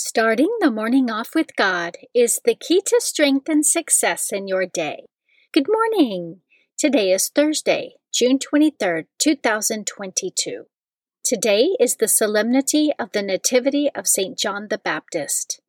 Starting the morning off with God is the key to strength and success in your day. Good morning. Today is Thursday, June 23rd, 2022. Today is the solemnity of the Nativity of St. John the Baptist.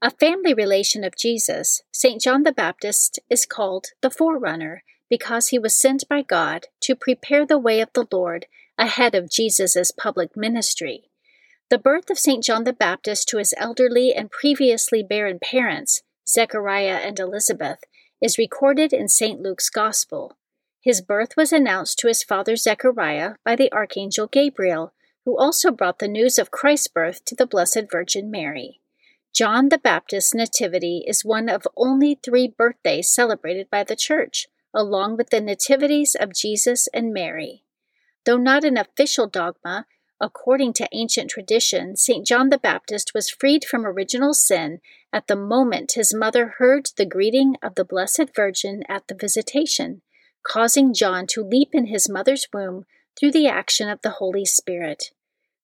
A family relation of Jesus, St. John the Baptist is called the Forerunner because he was sent by God to prepare the way of the Lord ahead of Jesus' public ministry. The birth of St. John the Baptist to his elderly and previously barren parents, Zechariah and Elizabeth, is recorded in St. Luke's Gospel. His birth was announced to his father Zechariah by the archangel Gabriel, who also brought the news of Christ's birth to the Blessed Virgin Mary. John the Baptist's nativity is one of only three birthdays celebrated by the Church, along with the nativities of Jesus and Mary. Though not an official dogma, According to ancient tradition, St. John the Baptist was freed from original sin at the moment his mother heard the greeting of the Blessed Virgin at the visitation, causing John to leap in his mother's womb through the action of the Holy Spirit.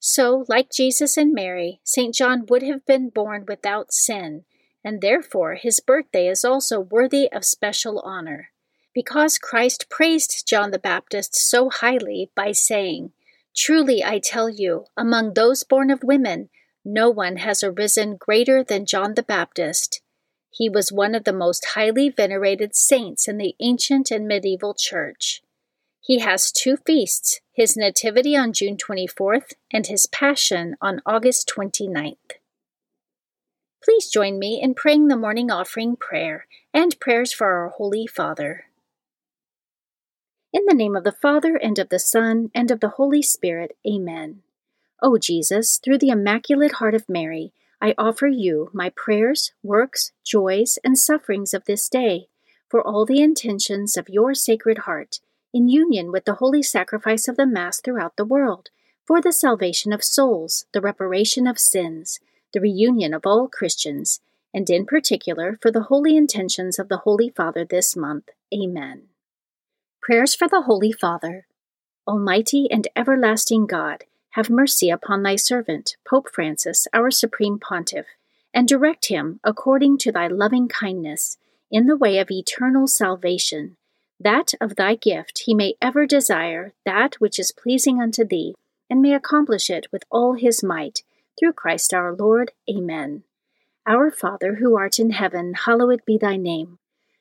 So, like Jesus and Mary, St. John would have been born without sin, and therefore his birthday is also worthy of special honor. Because Christ praised John the Baptist so highly by saying, Truly I tell you, among those born of women, no one has arisen greater than John the Baptist. He was one of the most highly venerated saints in the ancient and medieval church. He has two feasts his Nativity on June 24th and his Passion on August 29th. Please join me in praying the morning offering prayer and prayers for our Holy Father. In the name of the Father, and of the Son, and of the Holy Spirit. Amen. O Jesus, through the Immaculate Heart of Mary, I offer you my prayers, works, joys, and sufferings of this day, for all the intentions of your Sacred Heart, in union with the holy sacrifice of the Mass throughout the world, for the salvation of souls, the reparation of sins, the reunion of all Christians, and in particular for the holy intentions of the Holy Father this month. Amen. Prayers for the Holy Father. Almighty and everlasting God, have mercy upon thy servant, Pope Francis, our Supreme Pontiff, and direct him, according to thy loving kindness, in the way of eternal salvation, that of thy gift he may ever desire that which is pleasing unto thee, and may accomplish it with all his might, through Christ our Lord. Amen. Our Father, who art in heaven, hallowed be thy name.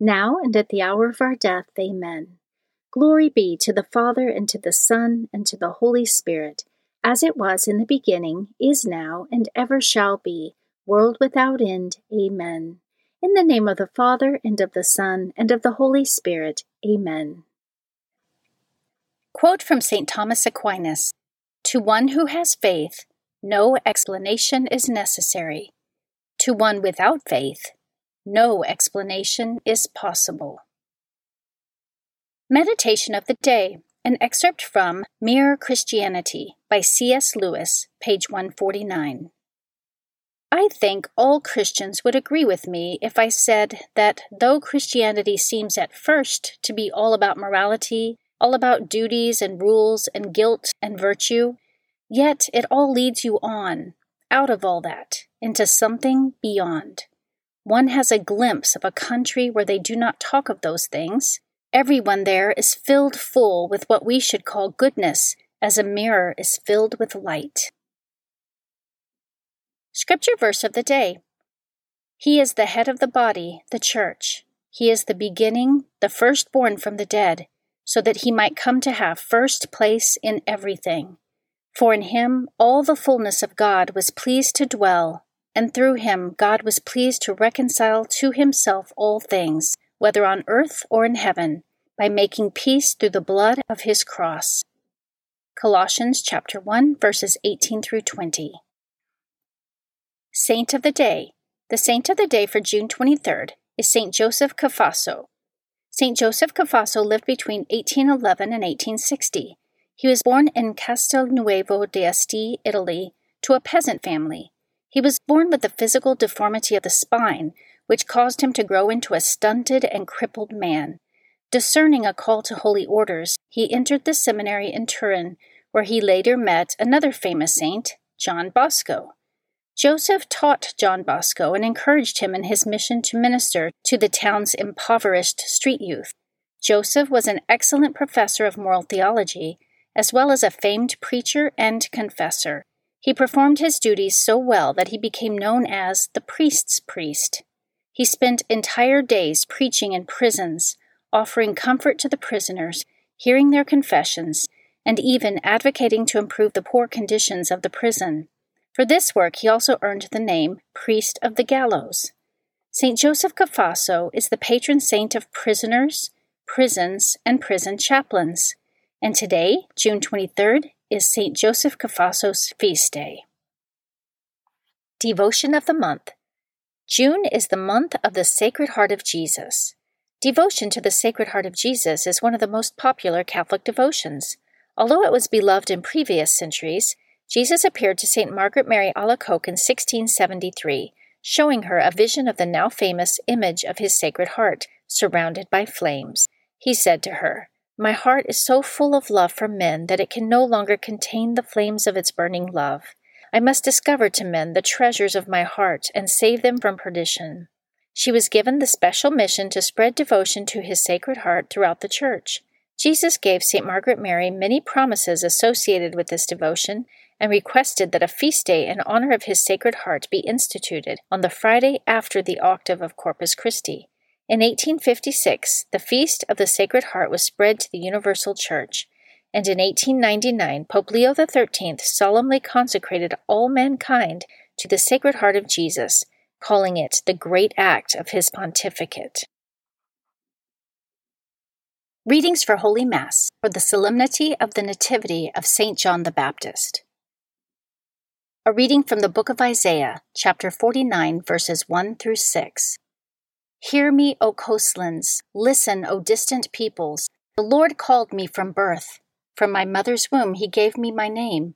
now and at the hour of our death. Amen. Glory be to the Father, and to the Son, and to the Holy Spirit, as it was in the beginning, is now, and ever shall be, world without end. Amen. In the name of the Father, and of the Son, and of the Holy Spirit. Amen. Quote from St. Thomas Aquinas To one who has faith, no explanation is necessary. To one without faith, no explanation is possible. Meditation of the Day, an excerpt from Mere Christianity by C.S. Lewis, page 149. I think all Christians would agree with me if I said that though Christianity seems at first to be all about morality, all about duties and rules and guilt and virtue, yet it all leads you on, out of all that, into something beyond. One has a glimpse of a country where they do not talk of those things. Everyone there is filled full with what we should call goodness, as a mirror is filled with light. Scripture verse of the day He is the head of the body, the church. He is the beginning, the firstborn from the dead, so that he might come to have first place in everything. For in him all the fullness of God was pleased to dwell and through him God was pleased to reconcile to himself all things, whether on earth or in heaven, by making peace through the blood of his cross. Colossians chapter 1 verses 18 through 20. Saint of the day, The saint of the day for June 23rd is Saint Joseph Cafasso. Saint Joseph Cafasso lived between 1811 and 1860. He was born in Castelnuovo d'Asti, Italy, to a peasant family. He was born with the physical deformity of the spine, which caused him to grow into a stunted and crippled man. Discerning a call to holy orders, he entered the seminary in Turin, where he later met another famous saint, John Bosco. Joseph taught John Bosco and encouraged him in his mission to minister to the town's impoverished street youth. Joseph was an excellent professor of moral theology, as well as a famed preacher and confessor. He performed his duties so well that he became known as the priest's priest. He spent entire days preaching in prisons, offering comfort to the prisoners, hearing their confessions, and even advocating to improve the poor conditions of the prison. For this work, he also earned the name Priest of the Gallows. St. Joseph Cafasso is the patron saint of prisoners, prisons, and prison chaplains. And today, June 23rd, is St. Joseph Cafasso's feast day. Devotion of the Month June is the month of the Sacred Heart of Jesus. Devotion to the Sacred Heart of Jesus is one of the most popular Catholic devotions. Although it was beloved in previous centuries, Jesus appeared to St. Margaret Mary Alacoque in 1673, showing her a vision of the now famous image of his Sacred Heart, surrounded by flames. He said to her, My heart is so full of love for men that it can no longer contain the flames of its burning love. I must discover to men the treasures of my heart and save them from perdition. She was given the special mission to spread devotion to his Sacred Heart throughout the Church. Jesus gave St. Margaret Mary many promises associated with this devotion and requested that a feast day in honor of his Sacred Heart be instituted on the Friday after the octave of Corpus Christi. In 1856, the Feast of the Sacred Heart was spread to the Universal Church, and in 1899, Pope Leo XIII solemnly consecrated all mankind to the Sacred Heart of Jesus, calling it the great act of his pontificate. Readings for Holy Mass for the Solemnity of the Nativity of St. John the Baptist. A reading from the book of Isaiah, chapter 49, verses 1 through 6. Hear me, O coastlands, listen, O distant peoples. The Lord called me from birth. From my mother's womb he gave me my name.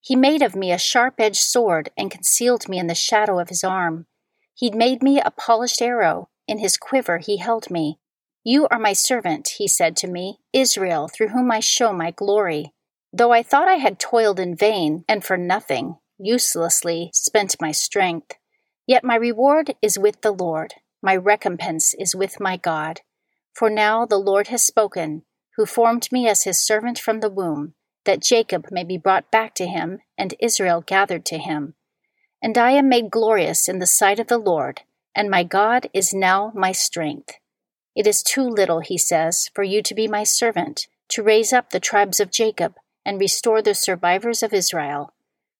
He made of me a sharp edged sword and concealed me in the shadow of his arm. He made me a polished arrow. In his quiver he held me. You are my servant, he said to me, Israel, through whom I show my glory. Though I thought I had toiled in vain and for nothing, uselessly spent my strength. Yet my reward is with the Lord, my recompense is with my God. For now the Lord has spoken, who formed me as his servant from the womb, that Jacob may be brought back to him, and Israel gathered to him. And I am made glorious in the sight of the Lord, and my God is now my strength. It is too little, he says, for you to be my servant, to raise up the tribes of Jacob, and restore the survivors of Israel.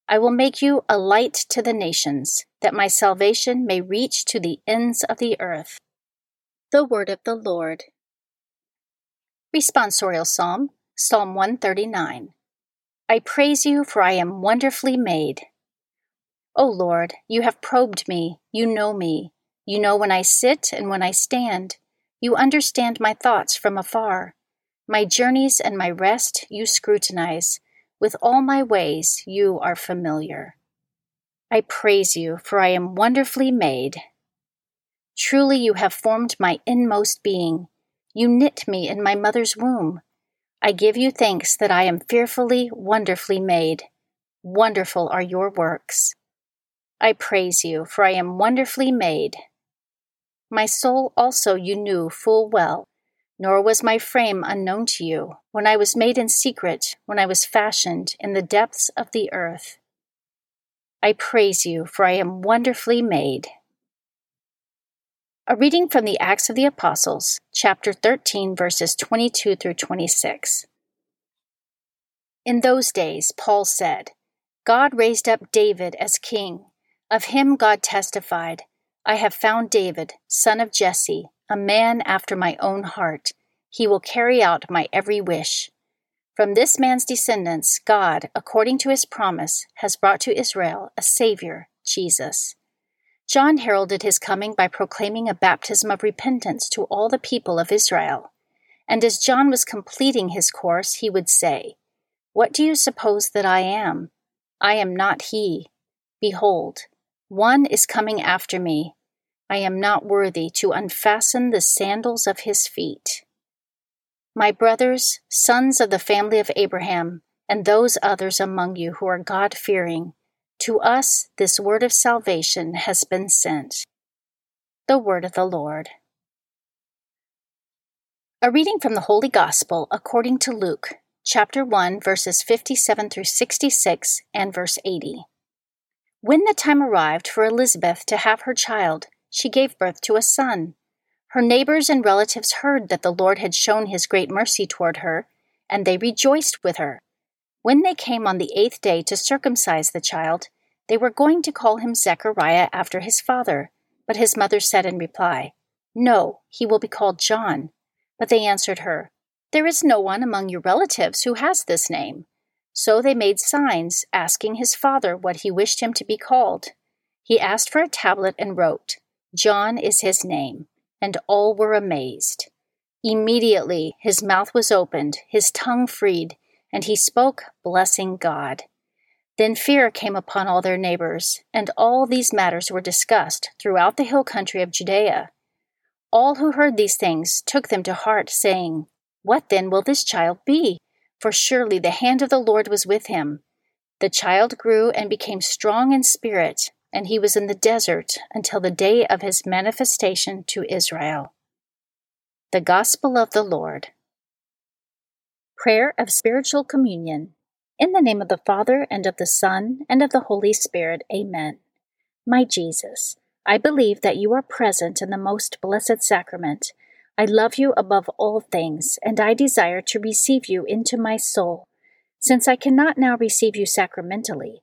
I will make you a light to the nations, that my salvation may reach to the ends of the earth. The Word of the Lord. Responsorial Psalm, Psalm 139. I praise you, for I am wonderfully made. O Lord, you have probed me, you know me. You know when I sit and when I stand. You understand my thoughts from afar. My journeys and my rest you scrutinize. With all my ways you are familiar. I praise you, for I am wonderfully made. Truly you have formed my inmost being. You knit me in my mother's womb. I give you thanks that I am fearfully, wonderfully made. Wonderful are your works. I praise you, for I am wonderfully made. My soul also you knew full well nor was my frame unknown to you, when I was made in secret, when I was fashioned in the depths of the earth. I praise you, for I am wonderfully made. A reading from the Acts of the Apostles, chapter 13, verses 22 through 26. In those days, Paul said, God raised up David as king. Of him God testified, I have found David, son of Jesse a man after my own heart. He will carry out my every wish. From this man's descendants, God, according to his promise, has brought to Israel a Savior, Jesus. John heralded his coming by proclaiming a baptism of repentance to all the people of Israel. And as John was completing his course, he would say, What do you suppose that I am? I am not he. Behold, one is coming after me. I am not worthy to unfasten the sandals of his feet. My brothers, sons of the family of Abraham, and those others among you who are God fearing, to us this word of salvation has been sent. The word of the Lord. A reading from the Holy Gospel according to Luke, chapter 1, verses 57 through 66 and verse 80. When the time arrived for Elizabeth to have her child, she gave birth to a son. Her neighbors and relatives heard that the Lord had shown his great mercy toward her, and they rejoiced with her. When they came on the eighth day to circumcise the child, they were going to call him Zechariah after his father. But his mother said in reply, No, he will be called John. But they answered her, There is no one among your relatives who has this name. So they made signs, asking his father what he wished him to be called. He asked for a tablet and wrote, John is his name. And all were amazed. Immediately his mouth was opened, his tongue freed, and he spoke, blessing God. Then fear came upon all their neighbors, and all these matters were discussed throughout the hill country of Judea. All who heard these things took them to heart, saying, What then will this child be? for surely the hand of the Lord was with him. The child grew and became strong in spirit, and he was in the desert until the day of his manifestation to Israel. The Gospel of the Lord. Prayer of Spiritual Communion. In the name of the Father, and of the Son, and of the Holy Spirit, Amen. My Jesus, I believe that you are present in the most blessed sacrament I love you above all things, and I desire to receive you into my soul. Since I cannot now receive you sacramentally,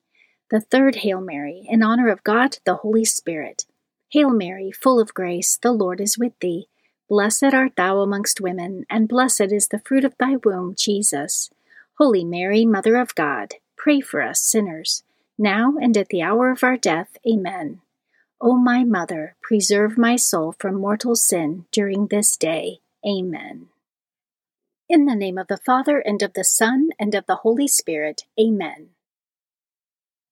The third Hail Mary, in honor of God the Holy Spirit. Hail Mary, full of grace, the Lord is with thee. Blessed art thou amongst women, and blessed is the fruit of thy womb, Jesus. Holy Mary, Mother of God, pray for us sinners, now and at the hour of our death. Amen. O my Mother, preserve my soul from mortal sin during this day. Amen. In the name of the Father, and of the Son, and of the Holy Spirit. Amen.